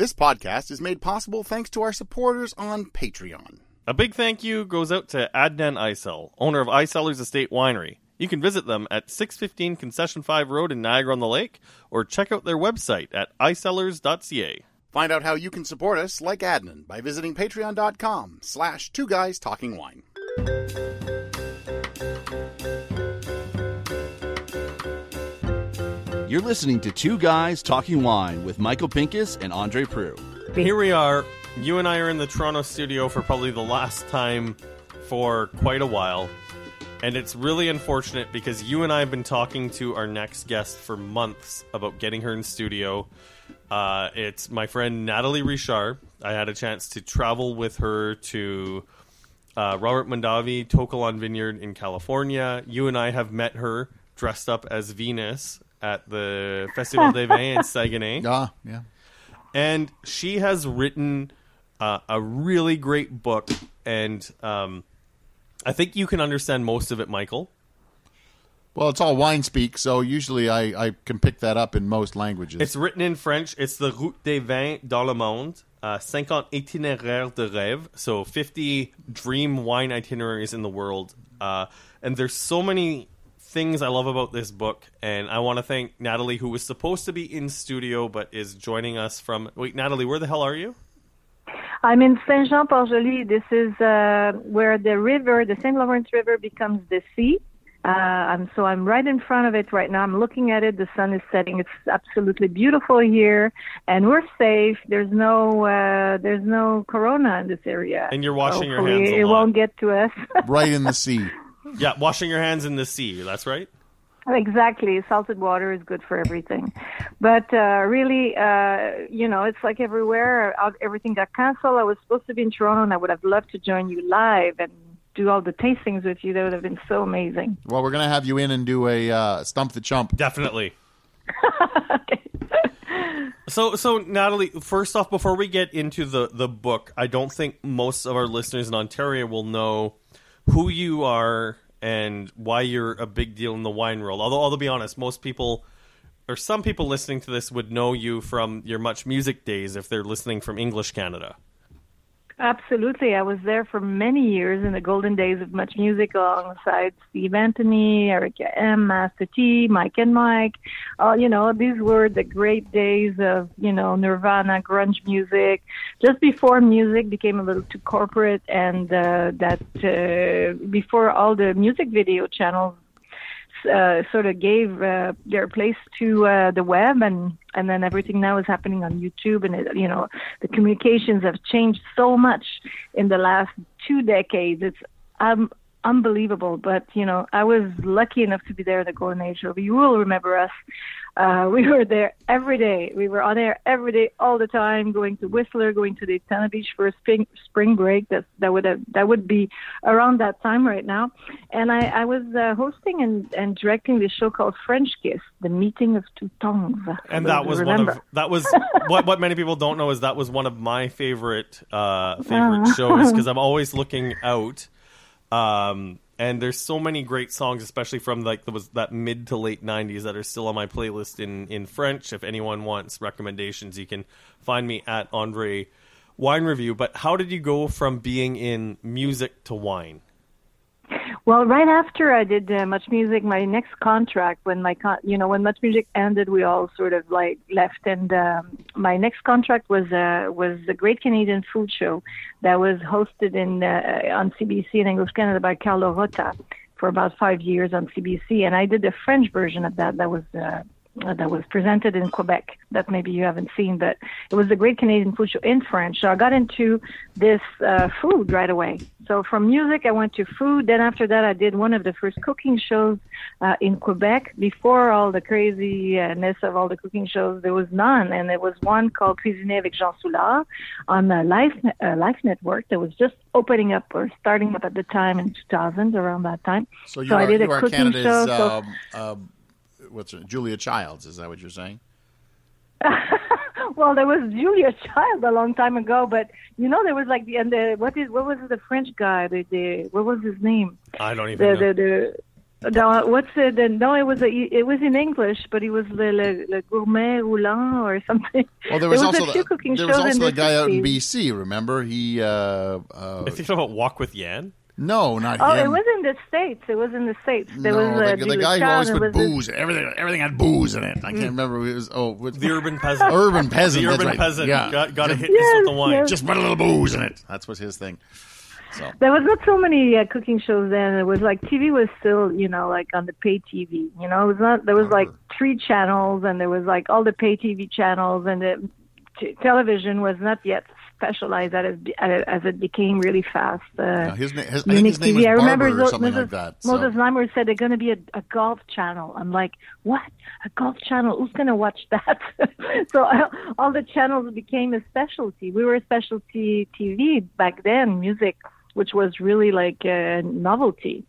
This podcast is made possible thanks to our supporters on Patreon. A big thank you goes out to Adnan Isel, owner of Icellars Estate Winery. You can visit them at 615 Concession 5 Road in Niagara on the Lake or check out their website at icellars.ca. Find out how you can support us like Adnan by visiting patreon.com slash two guys talking wine. You're listening to Two Guys Talking Wine with Michael Pinkus and Andre Proulx. Here we are. You and I are in the Toronto studio for probably the last time for quite a while. And it's really unfortunate because you and I have been talking to our next guest for months about getting her in studio. Uh, it's my friend Natalie Richard. I had a chance to travel with her to uh, Robert Mondavi To Kalon Vineyard in California. You and I have met her dressed up as Venus at the Festival des Vins in Saguenay. Ah, yeah. and she has written uh, a really great book and um, i think you can understand most of it michael Well, it's all wine speak, so usually I, I can pick that up in most languages. it's written in french it's the route des vins dans le monde uh, 50 itinéraires de rêve so 50 dream wine itineraries in the world uh, and there's so many things i love about this book and i want to thank natalie who was supposed to be in studio but is joining us from wait natalie where the hell are you I'm in Saint Jean Port Joli. This is uh, where the river, the St. Lawrence River, becomes the sea. Uh, I'm, so I'm right in front of it right now. I'm looking at it. The sun is setting. It's absolutely beautiful here, and we're safe. There's no uh, there's no corona in this area. And you're washing your hands a It lot. won't get to us. right in the sea. Yeah, washing your hands in the sea. That's right. Exactly. Salted water is good for everything. But uh, really, uh, you know, it's like everywhere. Everything got canceled. I was supposed to be in Toronto, and I would have loved to join you live and do all the tastings with you. That would have been so amazing. Well, we're going to have you in and do a uh, stump the chump. Definitely. okay. so, so Natalie, first off, before we get into the the book, I don't think most of our listeners in Ontario will know who you are and why you're a big deal in the wine world. Although, I'll be honest, most people or some people listening to this would know you from your Much Music days if they're listening from English Canada. Absolutely. I was there for many years in the golden days of much music alongside Steve Anthony, Erica M, Master T, Mike and Mike. Uh, you know, these were the great days of, you know, Nirvana, grunge music, just before music became a little too corporate and uh, that uh, before all the music video channels uh, sort of gave uh, their place to uh, the web, and and then everything now is happening on YouTube, and it, you know the communications have changed so much in the last two decades. It's um, unbelievable, but you know I was lucky enough to be there in the golden age. So you will remember us. Uh, we were there every day. We were on air every day, all the time, going to Whistler, going to Daytona Beach for a spring spring break. That that would have, that would be around that time right now. And I, I was uh, hosting and, and directing this show called French Kiss, the meeting of two tongues. and that was remember. one of that was what what many people don't know is that was one of my favorite uh favorite shows because I'm always looking out um and there's so many great songs especially from like there was that mid to late 90s that are still on my playlist in in French. If anyone wants recommendations you can find me at Andre Wine Review. But how did you go from being in music to wine Well, right after I did uh, Much Music, my next contract, when my con- you know when Much Music ended, we all sort of like left, and um, my next contract was uh, was the Great Canadian Food Show that was hosted in uh, on CBC in English Canada by Carlo Rota for about five years on CBC, and I did the French version of that. That was. Uh, that was presented in Quebec that maybe you haven't seen, but it was the Great Canadian Food Show in French. So I got into this uh, food right away. So from music, I went to food. Then after that, I did one of the first cooking shows uh, in Quebec. Before all the craziness of all the cooking shows, there was none, and there was one called Cuisiner avec Jean Soulard on the Life uh, Life Network that was just opening up or starting up at the time in 2000, around that time. So you I are, did a cooking Canada's show. so- um, um, what's her, Julia Childs? Is that what you're saying? well, there was Julia Child a long time ago, but you know there was like the and the what is what was the French guy? The, the what was his name? I don't even The know the, the No, what's it? uh, No, it was a, it was in English, but it was le, le, le gourmet roulant or something. Well, there was, there also a few the, cooking there was shows also the guy out in BC. Remember, he uh, uh, I think about Wok with Yan. No, not Oh, him. it was in the states. It was in the states. There no, was uh, the, the guy who always put was this- booze. Everything, everything had booze in it. I can't remember. It was oh, what's The urban peasant. urban peasant. the urban right. peasant Yeah, got, got to just, hit this with the wine. yes. just put a little booze in it. That's what's his thing. So There was not so many uh, cooking shows then. It was like TV was still, you know, like on the pay TV. You know, it was not. There was like three channels, and there was like all the pay TV channels, and the t- television was not yet specialized as as it became really fast. Uh, yeah, his, na- his, I think his name TV. was I remember Zo- something Moses, like that. So. Moses Znaimer said they're going to be a, a golf channel. I'm like, what? A golf channel? Who's going to watch that? so uh, all the channels became a specialty. We were a specialty TV back then, music, which was really like a novelty.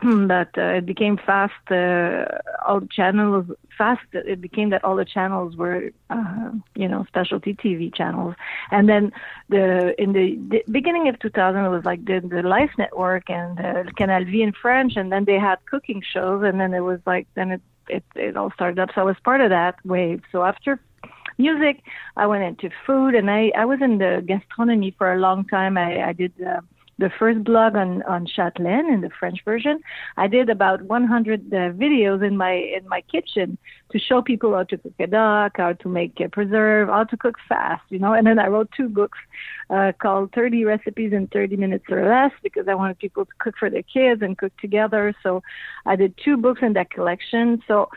but uh, it became fast. Uh, all channels fast. It became that all the channels were, uh, you know, specialty TV channels. And then the in the, the beginning of 2000, it was like the the Life Network and uh, Canal Vie in French, and then they had cooking shows, and then it was like then it it it all started up. So I was part of that wave. So after music, I went into food, and I I was in the gastronomy for a long time. I I did. Uh, the first blog on on Châtelaine in the French version. I did about 100 uh, videos in my in my kitchen to show people how to cook a duck, how to make a preserve, how to cook fast, you know. And then I wrote two books uh, called 30 Recipes in 30 Minutes or Less because I wanted people to cook for their kids and cook together. So I did two books in that collection. So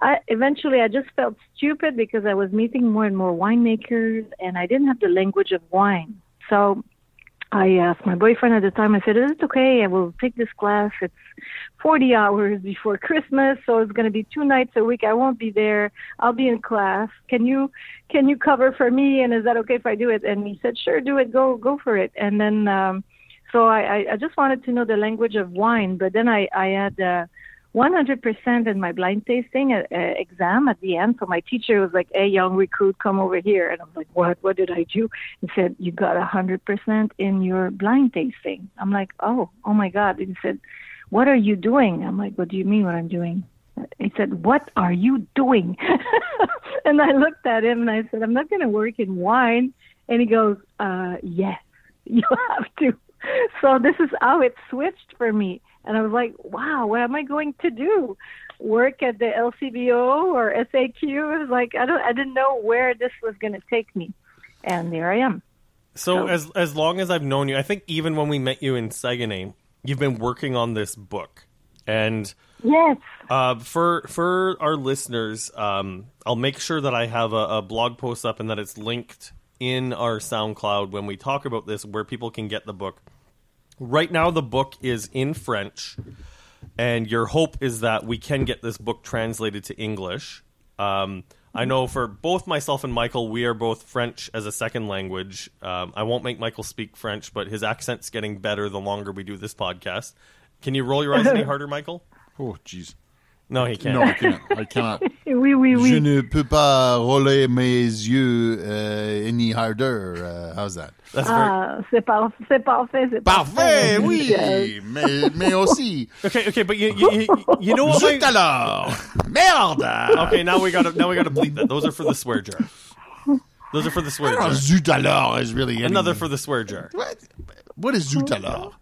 I eventually I just felt stupid because I was meeting more and more winemakers and I didn't have the language of wine. So I asked my boyfriend at the time, I said, Is it okay? I will take this class. It's 40 hours before Christmas, so it's going to be two nights a week. I won't be there. I'll be in class. Can you, can you cover for me? And is that okay if I do it? And he said, Sure, do it. Go, go for it. And then, um, so I, I, I just wanted to know the language of wine, but then I, I had, uh, 100% in my blind tasting uh, uh, exam at the end. So my teacher was like, "Hey, young recruit, come over here." And I'm like, "What? What did I do?" He said, "You got 100% in your blind tasting." I'm like, "Oh, oh my God!" And he said, "What are you doing?" I'm like, "What do you mean? What I'm doing?" He said, "What are you doing?" and I looked at him and I said, "I'm not going to work in wine." And he goes, uh, "Yes, you have to." So this is how it switched for me. And I was like, wow, what am I going to do? Work at the LCBO or SAQ? It was like, I don't, I didn't know where this was going to take me. And there I am. So Oh. as as long as I've known you, I think even when we met you in Saguenay, you've been working on this book. And Yes. uh, for for our listeners, um, I'll make sure that I have a, a blog post up and that it's linked in our SoundCloud when we talk about this, where people can get the book. Right now, the book is in French, and your hope is that we can get this book translated to English. Um, I know for both myself and Michael, we are both French as a second language. Um, I won't make Michael speak French, but his accent's getting better the longer we do this podcast. Can you roll your eyes any harder, Michael? Oh, jeez. No, he can't. No, I can't. I cannot. I cannot. Oui, oui, Je oui. ne peux pas rouler mes yeux euh, any harder. Uh, how's that? That's very Ah, c'est par- c'est parfait, c'est Parfait, oui, Yes. mais, mais aussi. okay. Okay, but you you, you, you know what? Zut my- alors! Merde! okay, now we gotta now we gotta bleep that. Those are for the swear jar. Those are for the swear jar. zut alors is really anything. Another for the swear jar. What? What is zut alors?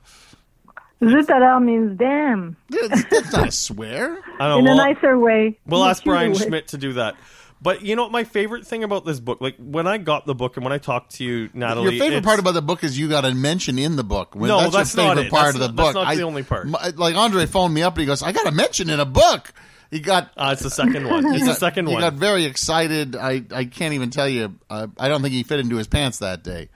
Zut alors means damn That's, that's not a swear. I don't in know. a We'll, nicer way. we'll ask Brian cuter. Schmidt to do that. But you know what? My favorite thing about this book, like when I got the book and when I talked to you, Natalie, Your favorite it's- part about the book is you got a mention in the book. When No, that's, that's your not favorite it. part That's of the not- book. that's not the only part. my- like Andre phoned me up and he goes, "I got a mention in a book." He got. Uh, it's the second one. It's the got- second he one. got very excited. I, I can't even tell you. Uh, I don't think he fit into his pants that day.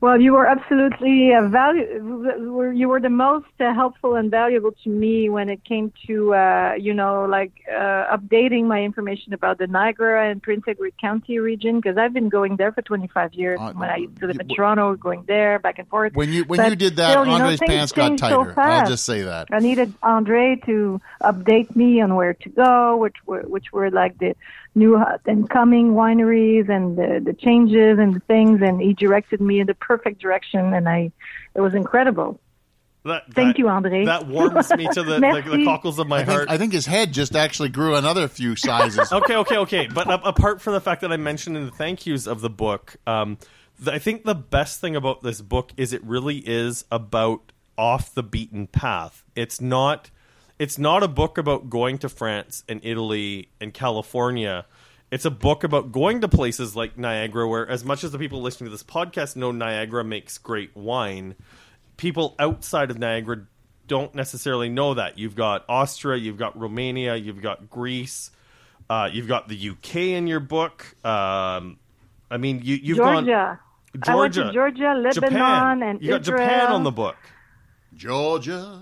Well, you were absolutely uh, value. You were the most uh, helpful and valuable to me when it came to, uh, you know, like uh, updating my information about the Niagara and Prince Edward County region because I've been going there for 25 years. Uh, when I used to live in Toronto, going there back and forth. When you when But you did that, still, you know, Andre's things pants got change so tighter. I'll just say that. I needed Andre to update me on where to go, which were which were like the new and coming wineries and the the changes and the things, and he directed me in the perfect direction, and I it was incredible. That, Thank that- you, Andre. That warms me to the, the, the cockles of my I think, heart. I think his head just actually grew another few sizes. okay, okay, okay. But a- apart from the fact that I mentioned in the thank yous of the book, um, th- I think the best thing about this book is it really is about off the beaten path. It's not. It's not a book about going to France and Italy and California. It's a book about going to places like Niagara, where as much as the people listening to this podcast know Niagara makes great wine, people outside of Niagara don't necessarily know that. You've got Austria, you've got Romania, you've got Greece, uh, you've got the UK in your book. Um, I mean, you, you've Georgia. gone I went to Georgia, Georgia, Lebanon, Japan. and you got Japan on the book, Georgia.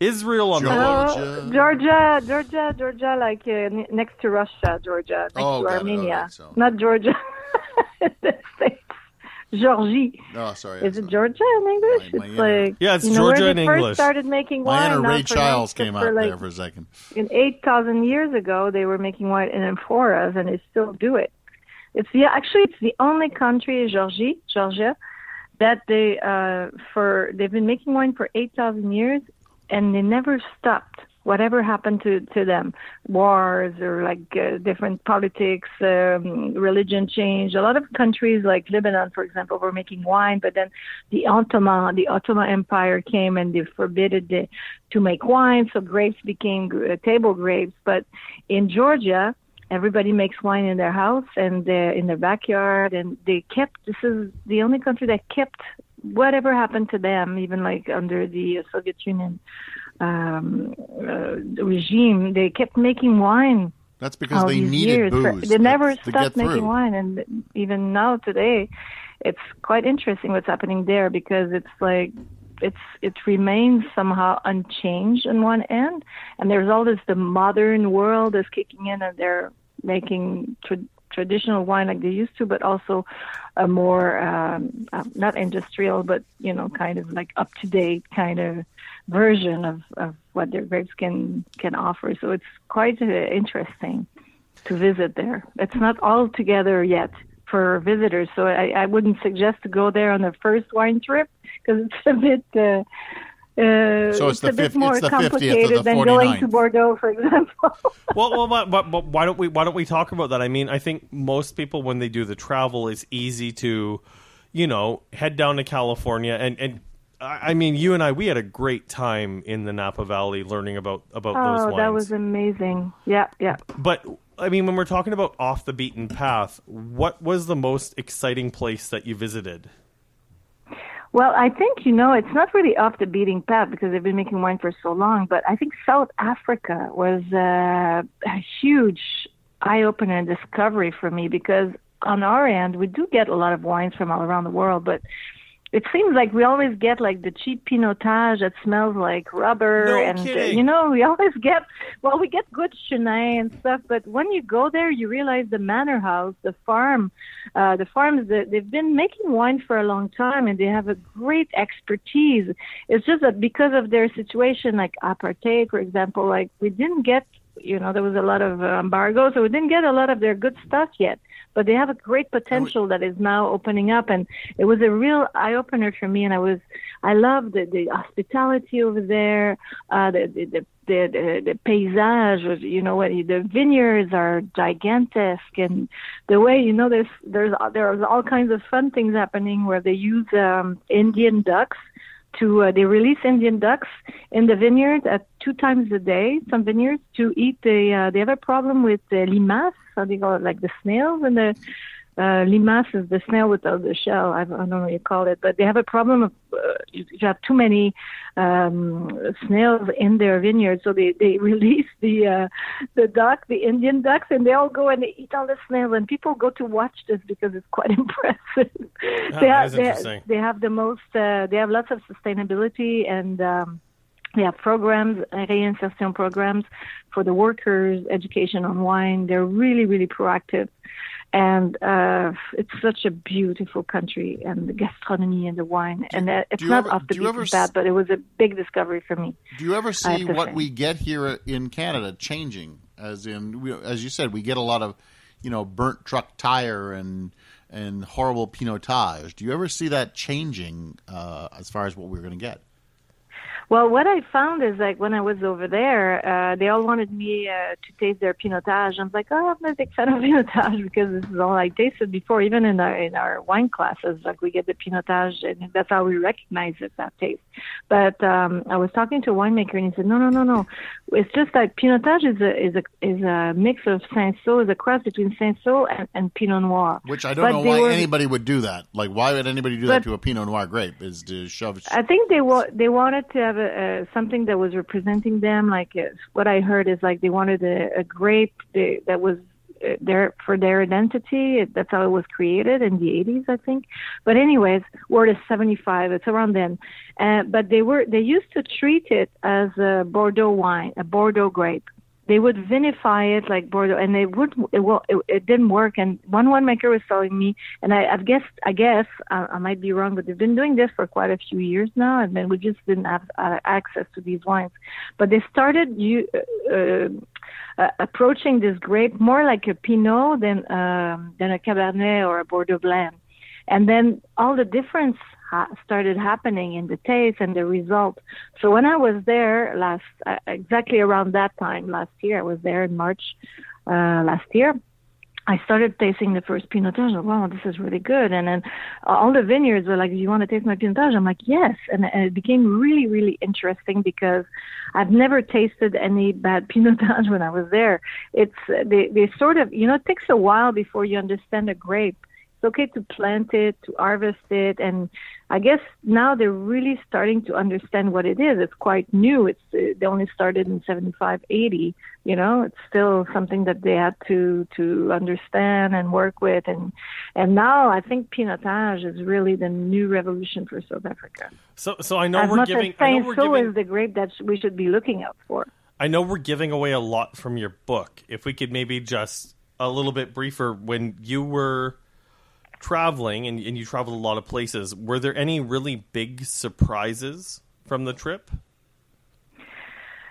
Israel on the Georgia. book. Oh, Georgia, Georgia, Georgia, like uh, n- next to Russia, Georgia, next Oh, to got it. Armenia, Alright, so- not Georgia. the States. Georgie. Oh, sorry. Is it not- Georgia in English? My- my it's inner- like Yeah, it's you know, Georgia where in they first started making My wine. inner Ray pronounced Childs it came for out like, there for a second. in 8,000 years ago, they were making wine in amphoras, and they still do it. It's the actually it's the only country, Georgie, Georgia, that they uh, for they've been making wine for 8,000 years, and they never stopped. Whatever happened to to them, wars or like uh, different politics, um, religion change. A lot of countries like Lebanon, for example, were making wine, but then the Ottoman, the Ottoman Empire came and they forbidden the, to make wine, so grapes became uh, table grapes. But in Georgia, everybody makes wine in their house and uh, in their backyard, and they kept. This is the only country that kept whatever happened to them, even like under the Soviet Union um, uh, regime, they kept making wine That's because they needed years. Booze. They never to stopped making wine, and even now today, it's quite interesting what's happening there because it's like it's it remains somehow unchanged on one end, and there's all this the modern world is kicking in, and they're making tra- traditional wine like they used to, but also a more um, uh, not industrial, but you know, kind of like up to date kind of version of, of what their grapes can can offer. So it's quite uh, interesting to visit there. It's not all together yet for visitors, so I, I wouldn't suggest to go there on the first wine trip because it's a bit. Uh, uh, So it's the a bit fif- more it's the 50th of the complicated than going to Bordeaux, for example. well, well, but, but, but why don't we why don't we talk about that? I mean, I think most people when they do the travel, it's easy to, you know, head down to California and and. I I mean, you and I, we had a great time in the Napa Valley learning about about those oh, wines. that was amazing! Yeah, yeah. But I mean, when we're talking about off the beaten path, what was the most exciting place that you visited? Well, I think you know it's not really off the beating path because they've been making wine for so long. But I think South Africa was uh, a huge eye opener and discovery for me because on our end we do get a lot of wines from all around the world, but it seems like we always get like the cheap pinotage that smells like rubber No and uh, you know we always get well we get good chenin and stuff but when you go there you realize the manor house the farm uh the farms that they've been making wine for a long time and they have a great expertise. It's just that because of their situation like apartheid for example like we didn't get you know there was a lot of uh, embargo so we didn't get a lot of their good stuff yet but they have a great potential that is now opening up and it was a real eye opener for me and i was i love the the hospitality over there uh the the the the, the, the paysage was, you know what the vineyards are gigantic and the way you know there's there's there's all kinds of fun things happening where they use um indian ducks to uh, they release Indian ducks in the vineyard at two times a day. Some vineyards to eat the uh, they have a problem with the how do you call it, like the snails and the uh, limace is the snail without the shell. I, I don't know what you call it, but they have a problem of uh, you you have too many um, snails in their vineyard, so they they release the uh, the duck, the Indian ducks, and they all go and they eat all the snails. And people go to watch this because it's quite impressive. Oh, they, have, they, they have the most. Uh, they have lots of sustainability and. Um, they have programs, reinsertion programs for the workers, education on wine. They're really, really proactive. And uh, it's such a beautiful country, and the gastronomy and the wine. and uh, it's not ever- off the do beaten path, but it was a big discovery for me. Do you ever see what say. we get here in Canada changing? As in, as you said, we get a lot of, you know, burnt truck tire and and horrible pinotage. Do you ever see that changing uh, as far as what we're going to get? Well, what I found is like when I was over there, uh, they all wanted me uh, to taste their pinotage. I'm like, oh, I'm not a big fan of pinotage because this is all I tasted before. Even in our in our wine classes, like we get the pinotage, and that's how we recognize it that taste. But um, I was talking to a winemaker, and he said, no, no, no, no. It's just that pinotage is a is a is a mix of Cinsault, is a cross between Cinsault and, and Pinot Noir. Which I don't But know why were- anybody would do that. Like, why would anybody do that to a Pinot Noir grape? Is to shove. I think they wa- they wanted to have a, a something that was representing them. Like uh, what I heard is like they wanted a, a grape that, that was uh, for their identity. It- That's how it was created in the 80s, I think. But anyways, word is 75. It's around then. Uh, but they were they used to treat it as a Bordeaux wine, a Bordeaux grape. They would vinify it like Bordeaux, and they would. It, well, it, it didn't work. And one winemaker was telling me, and I, I've guessed, I guess, I, I might be wrong, but they've been doing this for quite a few years now, and then we just didn't have uh, access to these wines. But they started you, uh, uh, approaching this grape more like a Pinot than um, than a Cabernet or a Bordeaux Blanc, and then all the difference ha- started happening in the taste and the result. So when I was there last, uh, exactly around that time last year, I was there in March uh, last year. I started tasting the first Pinotage. Wow, this is really good. And then all the vineyards were like, "Do you want to taste my Pinotage?" I'm like, "Yes." And, and it became really, really interesting because I've never tasted any bad Pinotage when I was there. It's they they sort of you know it takes a while before you understand a grape. It's okay to plant it, to harvest it, and I guess now they're really starting to understand what it is. It's quite new. It's uh, they only started in 75, 80. You know, it's still something that they had to to understand and work with, and and now I think Pinotage is really the new revolution for South Africa. So, so I know as we're much giving. as I know we're So giving. is the grape that we should be looking out for. I know we're giving away a lot from your book. If we could maybe just a little bit briefer, when you were traveling and, and you traveled a lot of places, were there any really big surprises from the trip?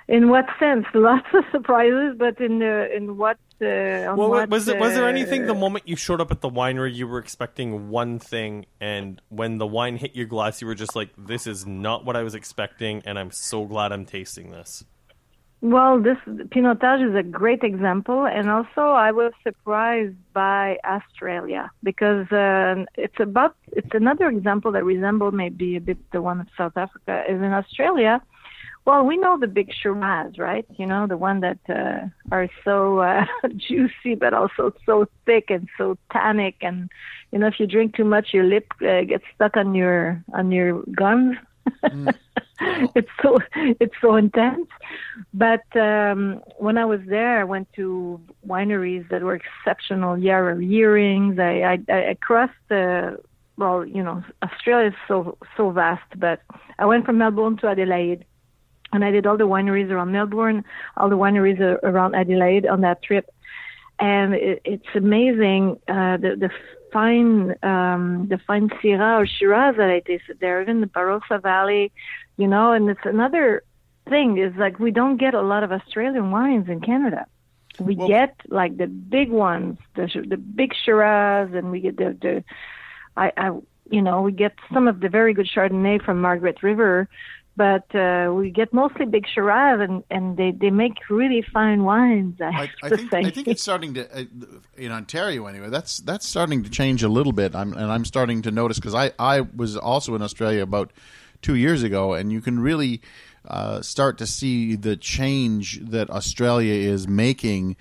In what sense? Lots of surprises, but in uh, in what? Uh, on Well, what, was it was there uh, anything the moment you showed up at the winery you were expecting one thing, and when the wine hit your glass, you were just like, "This is not what I was expecting," and I'm so glad I'm tasting this. Well, this Pinotage is a great example, and also I was surprised by Australia because uh, it's about it's another example that resembled maybe a bit the one of South Africa. Is in Australia. Well, we know the big Shiraz, right? You know the one that uh, are so uh, juicy, but also so thick and so tannic, and you know if you drink too much, your lip uh, gets stuck on your on your gums. it's so it's so intense. But um, when I was there, I went to wineries that were exceptional. Yarra Earrings. I, I, I crossed the well, you know, Australia is so so vast, but I went from Melbourne to Adelaide, and I did all the wineries around Melbourne, all the wineries around Adelaide on that trip, and it, it's amazing uh, the the fine um, the fine Syrah or Shiraz that I tasted there, even the Barossa Valley, you know, and it's another thing is like we don't get a lot of Australian wines in Canada. We Well- get like the big ones, the the big Shiraz, and we get the the I, I you know we get some of the very good Chardonnay from Margaret River, but uh, we get mostly big Shiraz, and and they they make really fine wines. I, I, have I to think say. I think it's starting to uh, in Ontario anyway. That's that's starting to change a little bit. I'm and I'm starting to notice because I I was also in Australia about two years ago, and you can really uh, start to see the change that Australia is making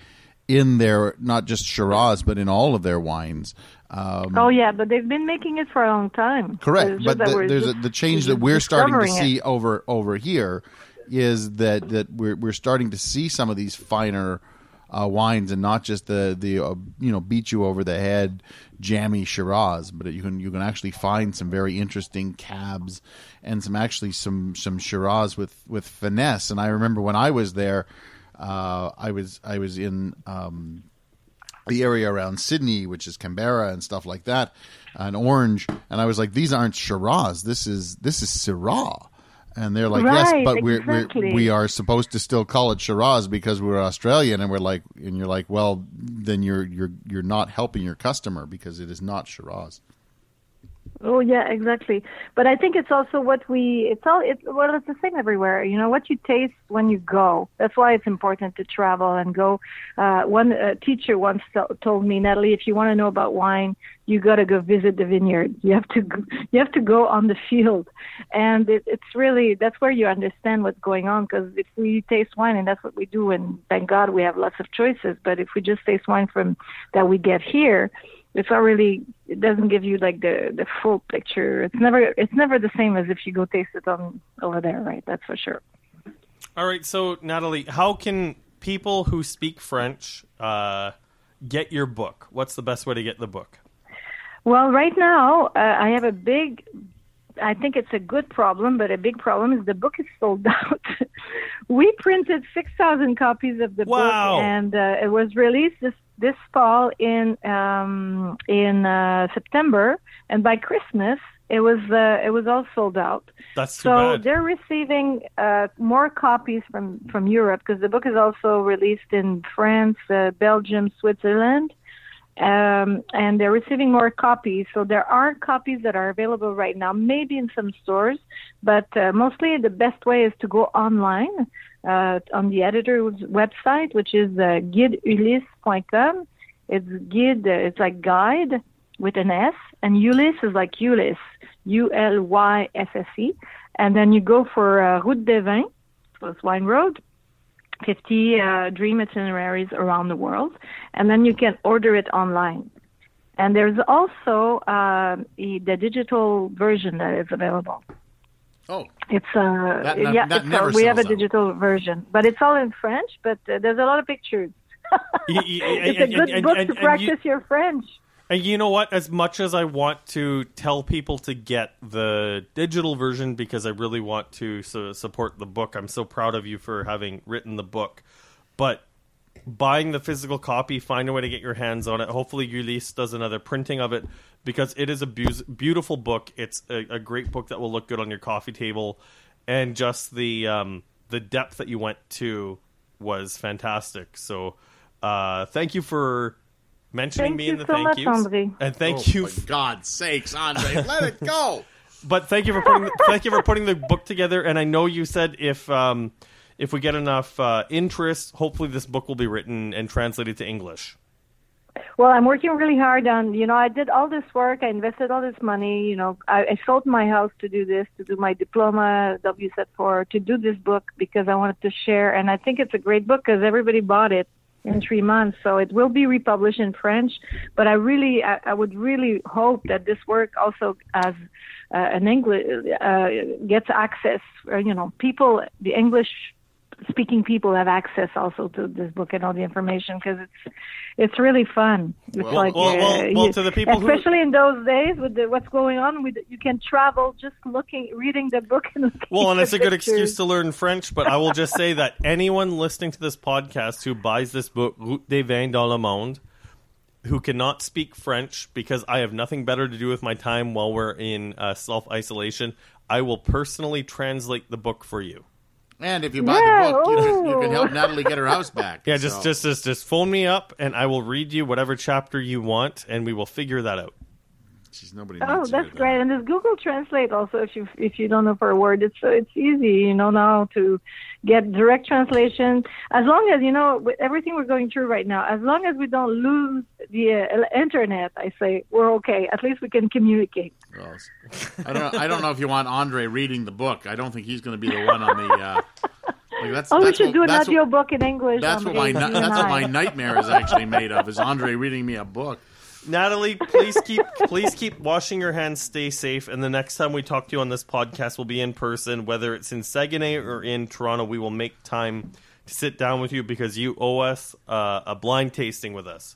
in their not just Shiraz but in all of their wines. Um, Oh yeah, but they've been making it for a long time. Correct, but the, there's a, the change that we're starting to discovering it. see over over here is that that we're we're starting to see some of these finer uh, wines and not just the the uh, you know beat you over the head jammy Shiraz, but you can you can actually find some very interesting cabs and some actually some some Shiraz with with finesse. And I remember when I was there, uh, I was I was in. Um, the area around Sydney, which is Canberra and stuff like that, and Orange. And I was like, these aren't Shiraz. This is this is Syrah. And they're like, yes, Right, but we're, exactly. we're we are supposed to still call it Shiraz because we're Australian. And we're like, and you're like, well, then you're you're you're not helping your customer because it is not Shiraz. Oh yeah, exactly. But I think it's also what we it's all it's well it's the same everywhere. You know what you taste when you go. That's why it's important to travel and go. Uh, one uh, teacher once told me, Natalie, if you want to know about wine, you got to go visit the vineyard. You have to go, you have to go on the field, and it, it's really that's where you understand what's going on. Because if we taste wine, and that's what we do, and thank God we have lots of choices. But if we just taste wine from that we get here it's not really it doesn't give you like the the full picture. It's never it's never the same as if you go taste it on over there right? That's for sure. All right so natalie how can people who speak french uh, get your book? What's the best way to get the book? Well right now uh, i have a big I think it's a good problem, but a big problem is the book is sold out. we printed 6,000 copies of the wow. book, and uh, it was released this this fall in um, in uh, September, and by Christmas it was uh, it was all sold out. That's so bad. they're receiving uh, more copies from from Europe because the book is also released in France, uh, Belgium, Switzerland. Um, and they're receiving more copies. So there are copies that are available right now, maybe in some stores, but uh, mostly the best way is to go online uh, on the editor's website, which is uh, guideulysse.com. It's guide, uh, it's like guide with an S, and Ulysse is like Ulysse, U-L-Y-S-S-E. And then you go for uh, Route des Vins, so it's Wine Road, 50 uh, dream itineraries around the world, and then you can order it online. And there's also uh, the digital version that is available. Oh, it's uh, that, yeah, that it's, never uh, we have a out. digital version, but it's all in French. But uh, there's a lot of pictures. it's a good book to practice your French. And you know what? As much as I want to tell people to get the digital version because I really want to su- support the book, I'm so proud of you for having written the book. But buying the physical copy, find a way to get your hands on it. Hopefully, Ulysse does another printing of it because it is a bu- beautiful book. It's a, a, great book that will look good on your coffee table, and just the um, the depth that you went to was fantastic. So, uh, thank you for mentioning thank me in the so thank much, yous, Andre. and thank oh, you. For God's sakes, Andre, let it go. But thank you for putting thank you for putting the book together. And I know you said if um, if we get enough uh, interest, hopefully this book will be written and translated to English. Well, I'm working really hard on, you know, I did all this work. I invested all this money. You know, I, I sold my house to do this, to do my diploma, WSET4, to do this book because I wanted to share. And I think it's a great book because everybody bought it in three months. So it will be republished in French. But I really, I, I would really hope that this work also as uh, an English uh, gets access. Or, you know, people, the English speaking people have access also to this book and all the information because it's it's really fun. It's Well, like well, uh, well, you- to the people who- especially in those days with the, what's going on, with you can travel just looking, reading the book and Well, and it's a good pictures. excuse to learn French. But I will just say that anyone listening to this podcast who buys this book, Route des Vins dans le Monde, who cannot speak French because I have nothing better to do with my time while we're in uh, self isolation, I will personally translate the book for you. And if you buy Yeah, the book, you can, you can help Natalie get her house back. Yeah, just just just just phone me up and I will read you whatever chapter you want, and we will figure that out. Jeez, nobody Oh, that's her, great. And there's Google Translate also if you if you don't know for a word. It's so it's easy, you know, now to get direct translation. As long as you know with everything we're going through right now, as long as we don't lose the uh, internet, I say we're okay. At least we can communicate. Well, I don't. Know, I don't know if you want Andre reading the book. I don't think he's going to be the one on the. Uh, like that's, Oh, we should what, do an that's audio book in English. That's what my that's what my nightmare is actually made of. Is Andre reading me a book? Natalie, please keep please keep washing your hands. Stay safe, and the next time we talk to you on this podcast will be in person, whether it's in Saguenay or in Toronto. We will make time to sit down with you because you owe us uh, a blind tasting with us.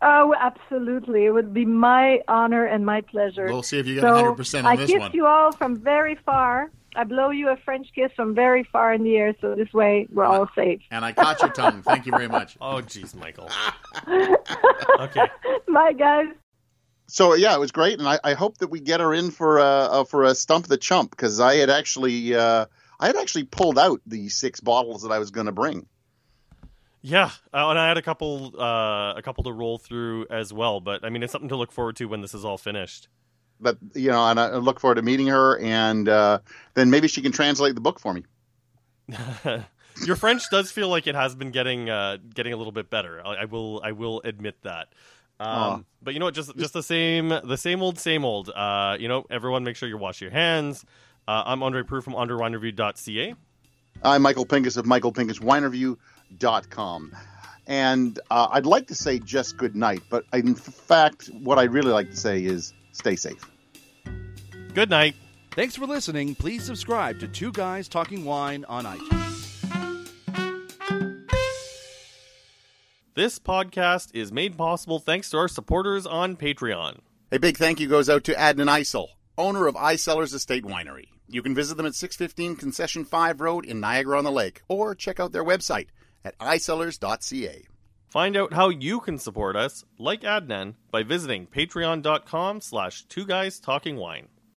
Oh, absolutely. It would be my honor and my pleasure. We'll see if you get so 100% on I this kiss you all from very far. I blow you a French kiss from very far in the air, so this way we're all safe. And I caught your tongue. Thank you very much. Oh, jeez, Michael. okay. Bye, guys. So yeah, it was great, and I, I hope that we get her in for a, uh for a stump the chump because I had actually uh, I had actually pulled out the six bottles that I was going to bring. Yeah, uh, and I had a couple uh, a couple to roll through as well. But I mean, it's something to look forward to when this is all finished. But you know, and I look forward to meeting her, and uh, then maybe she can translate the book for me. Your French does feel like it has been getting uh, getting a little bit better. I, I will I will admit that. Um, but you know what? Just just the same the same old same old. Uh, you know, everyone make sure you wash your hands. Uh, I'm Andre Proulx from andrewinereview.ca. I'm Michael Pinkus of michaelpinkuswinereview.com. And uh, I'd like to say just good night, but in fact, what I'd really like to say is stay safe. Good night. Thanks for listening. Please subscribe to Two Guys Talking Wine on iTunes. This podcast is made possible thanks to our supporters on Patreon. A big thank you goes out to Adnan Isel, owner of Icellars Estate Winery. You can visit them at 615 Concession 5 Road in Niagara on the Lake, or check out their website at icellars.ca. Find out how you can support us, like Adnan, by visiting patreon.com slash two guys talking wine.